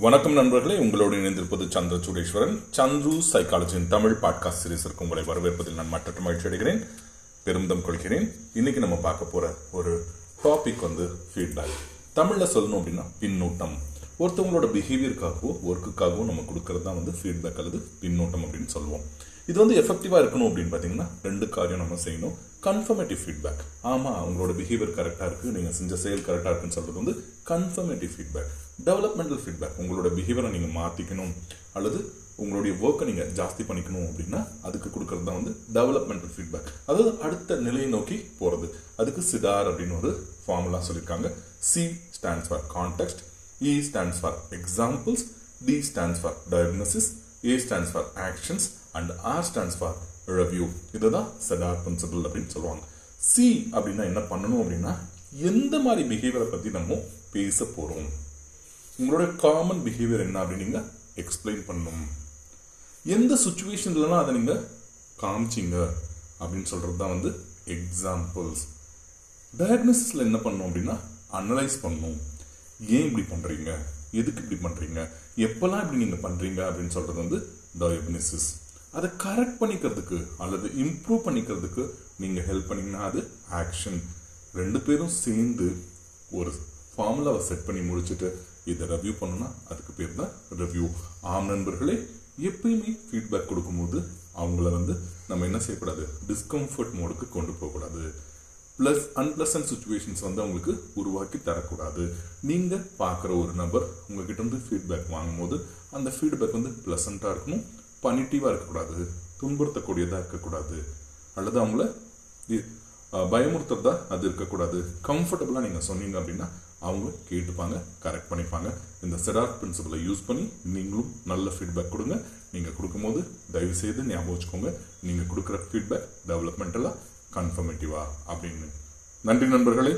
வணக்கம் நண்பர்களே உங்களோடு இணைந்திருப்பது சந்திர சூடேஸ்வரன். சந்துரு சைக்காலஜியின் தமிழ் பாட்காஸ்ட் சீரீஸிற்கு உங்களை வரவேற்பதில் நான் மற்ற மகிழ்ச்சி அடைகிறேன். பெருமிதம் கொள்கிறேன். இன்னைக்கு நம்ம பார்க்க போற ஒரு டாபிக் வந்து ஃபீட்பேக் தமிழில் சொல்லணும் அப்படின்னா பின்னூட்டம். ஒருத்தவங்களோட பிஹேவியருக்காகவோ ஒர்க்குக்காகவோ நம்ம கொடுக்கறது தான் வந்து ஃபீட்பேக் அல்லது பின்னூட்டம் அப்படின்னு சொல்லுவோம். இது வந்து எஃபெக்டிவா இருக்கணும் அப்படின்னு பாத்தீங்கன்னா ரெண்டு காரியம் நம்ம செய்யணும். கன்ஃபர்மேட்டிவ் ஃபீட்பேக் ஆமா உங்களோட பிஹேவியர் கரெக்டா இருக்கு. நீங்க செஞ்ச செயல் கரெக்டா இருக்குன்னு சொல்றது வந்து கன்ஃபர்மேட்டிவ் ஃபீட்பேக் டெவலப்மெண்டல் ஃபீட்பேக் உங்களோட பிஹேவியரை நீங்கள் மாற்றிக்கணும் அல்லது உங்களுடைய ஒர்க்கை நீங்கள் ஜாஸ்தி பண்ணிக்கணும் அப்படின்னா அதுக்கு கொடுக்கறது தான் வந்து டெவலப்மெண்டல் ஃபீட்பேக் அதாவது அடுத்த நிலையை நோக்கி போகிறது அதுக்கு சிதார் அப்படின்னு ஒரு ஃபார்முலா சொல்லியிருக்காங்க C stands for context E stands for examples D stands for diagnosis A stands for actions and R stands for review இதுதான் செடார் பிரின்சிபல் அப்படின்னு சொல்லுவாங்க. சி அப்படின்னா என்ன பண்ணணும் அப்படின்னா எந்த மாதிரி பிஹேவியரை பற்றி நம்ம பேச போகிறோம் உங்களோட காமன் பிஹேவியர் என்ன அப்படின்னு நீங்கள் எக்ஸ்பிளைன் பண்ணணும் எந்த சுச்சுவேஷன்லலாம் அதை நீங்கள் காமிச்சிங்க அப்படின்னு சொல்கிறது தான் வந்து எக்ஸாம்பிள்ஸ் டயக்னோசிஸில் என்ன பண்ணணும் அப்படின்னா அனலைஸ் பண்ணணும் ஏன் இப்படி பண்ணுறீங்க எதுக்கு இப்படி பண்ணுறீங்க எப்போல்லாம் இப்படி நீங்கள் பண்ணுறீங்க அப்படின்னு சொல்கிறது வந்து டயக்னோசிஸ் அதை கரெக்ட் பண்ணிக்கிறதுக்கு அல்லது இம்ப்ரூவ் பண்ணிக்கிறதுக்கு நீங்கள் ஹெல்ப் பண்ணிங்கன்னா அது ஆக்ஷன் ரெண்டு பேரும் சேர்ந்து ஒரு ஃபார்முலாவை செட் பண்ணி முடிச்சுட்டு இதை ரிவ்யூ பண்ணணும்னா அதுக்கு பேர் தான் ரிவ்யூ ஆம் நண்பர்களே எப்பயுமே ஃபீட்பேக் கொடுக்கும்போது அவங்கள வந்து நம்ம என்ன செய்யக்கூடாது? டிஸ்கம்ஃபர்ட் மோடுக்கு கொண்டு போகக்கூடாது. ப்ளஸ் அன்பிளசன்ட் சுச்சுவேஷன்ஸ் வந்து அவங்களுக்கு உருவாக்கி தரக்கூடாது. நீங்கள் பார்க்குற ஒரு நபர் உங்ககிட்ட இருந்து ஃபீட்பேக் வாங்கும்போது அந்த ஃபீட்பேக் வந்து ப்ளசண்ட்டாக இருக்கணும் பனிட்டிவாக இருக்கக்கூடாது துன்புறுத்தக்கூடியதாக இருக்கக்கூடாது. அல்லது அவங்கள பயமுறுத்துறதா அது இருக்கக்கூடாது. கம்ஃபர்டபுளாக நீங்கள் சொன்னீங்க அப்படின்னா அவங்க கேட்டுப்பாங்க கரெக்ட் பண்ணிப்பாங்க. இந்த செடார் பிரின்சிபலை யூஸ் பண்ணி நீங்களும் நல்ல ஃபீட்பேக் கொடுங்க. நீங்கள் கொடுக்கும்போது தயவு செய்து ஞாபகம் வச்சுக்கோங்க. நீங்கள் கொடுக்குற ஃபீட்பேக் டெவலப்மெண்டலாக கன்ஃபர்மேட்டிவா அப்படின்னு. நன்றி நண்பர்களே.